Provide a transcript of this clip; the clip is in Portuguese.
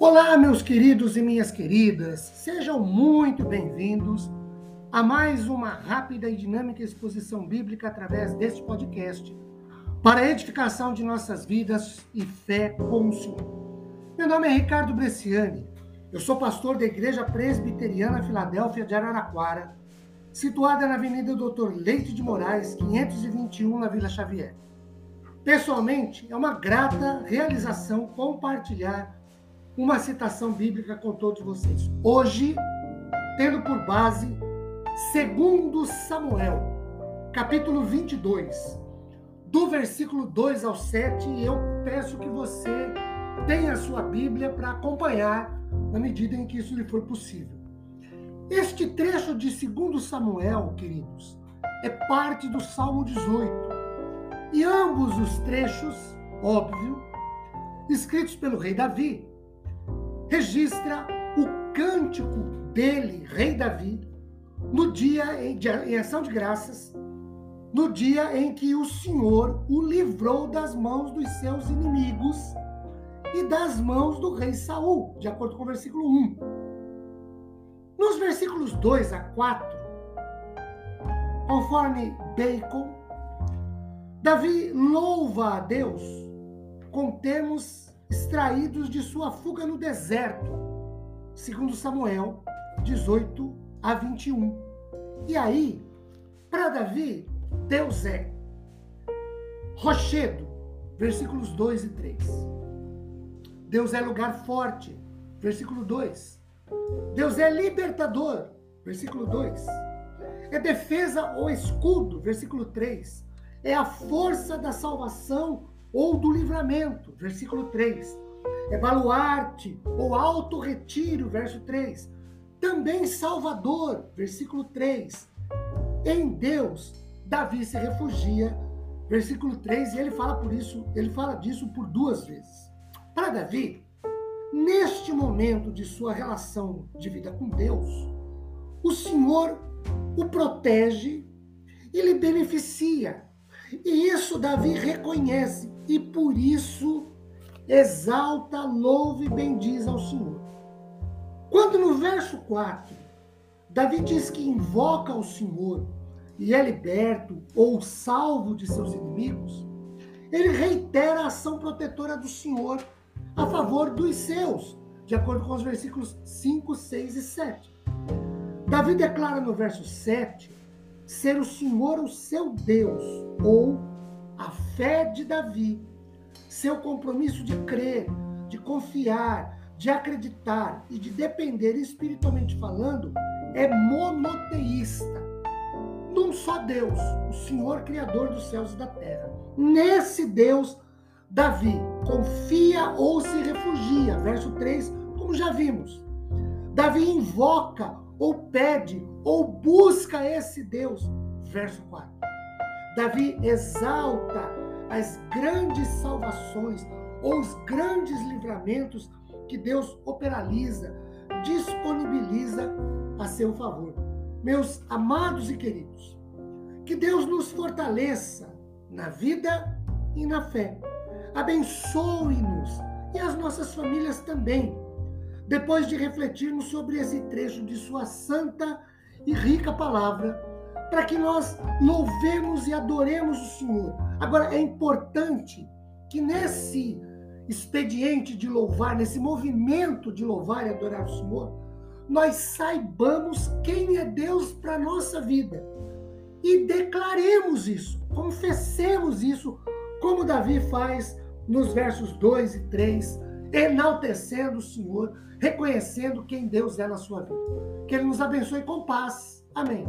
Olá, meus queridos e minhas queridas, sejam muito bem-vindos a mais uma rápida e dinâmica exposição bíblica através deste podcast, para a edificação de nossas vidas e fé com o Senhor. Meu nome é Ricardo Bresciani, eu sou pastor da Igreja Presbiteriana Filadélfia de Araraquara, situada na Avenida Doutor Leite de Moraes, 521, na Vila Xavier. Pessoalmente, é uma grata realização compartilhar uma citação bíblica com todos vocês. Hoje, tendo por base segundo Samuel, capítulo 22, do versículo 2 ao 7, e eu peço que você tenha a sua Bíblia para acompanhar na medida em que isso lhe for possível. Este trecho de segundo Samuel, queridos, é parte do Salmo 18. E ambos os trechos, óbvio, escritos pelo rei Davi, registra o cântico dele, rei Davi, no dia em, em ação de graças, no dia em que o Senhor o livrou das mãos dos seus inimigos e das mãos do rei Saul, de acordo com o versículo 1. Nos versículos 2 a 4, conforme Bacon, Davi louva a Deus com termos extraídos de sua fuga no deserto, segundo Samuel 18 a 21. E aí, para Davi, Deus é rochedo, versículos 2 e 3. Deus é lugar forte, versículo 2. Deus é libertador, versículo 2. É defesa ou escudo, versículo 3. É a força da salvação ou do livramento, versículo 3. É baluarte ou alto retiro, verso 3. Também Salvador, versículo 3. Em Deus, Davi se refugia, versículo 3, e ele fala por isso, ele fala disso por duas vezes. Para Davi, neste momento de sua relação de vida com Deus, o Senhor o protege e lhe beneficia. E isso Davi reconhece e por isso exalta, louva e bendiz ao Senhor. Quando no verso 4, Davi diz que invoca o Senhor e é liberto ou salvo de seus inimigos, ele reitera a ação protetora do Senhor a favor dos seus, de acordo com os versículos 5, 6 e 7. Davi declara no verso 7 ser o Senhor o seu Deus, ou a fé de Davi, seu compromisso de crer, de confiar, de acreditar e de depender espiritualmente falando, é monoteísta. Num só Deus, o Senhor Criador dos céus e da terra. Nesse Deus, Davi confia ou se refugia. Verso 3, como já vimos. Davi invoca ou pede ou busca esse Deus. Verso 4. Davi exalta as grandes salvações ou os grandes livramentos que Deus operaliza, disponibiliza a seu favor. Meus amados e queridos, que Deus nos fortaleça na vida e na fé. Abençoe-nos e as nossas famílias também. Depois de refletirmos sobre esse trecho de Sua santa e rica palavra, para que nós louvemos e adoremos o Senhor. Agora, é importante que nesse expediente de louvar, nesse movimento de louvar e adorar o Senhor, nós saibamos quem é Deus para nossa vida e declaremos isso, confessemos isso, como Davi faz nos versos 2 e 3, enaltecendo o Senhor, reconhecendo quem Deus é na sua vida. Que Ele nos abençoe com paz. Amém.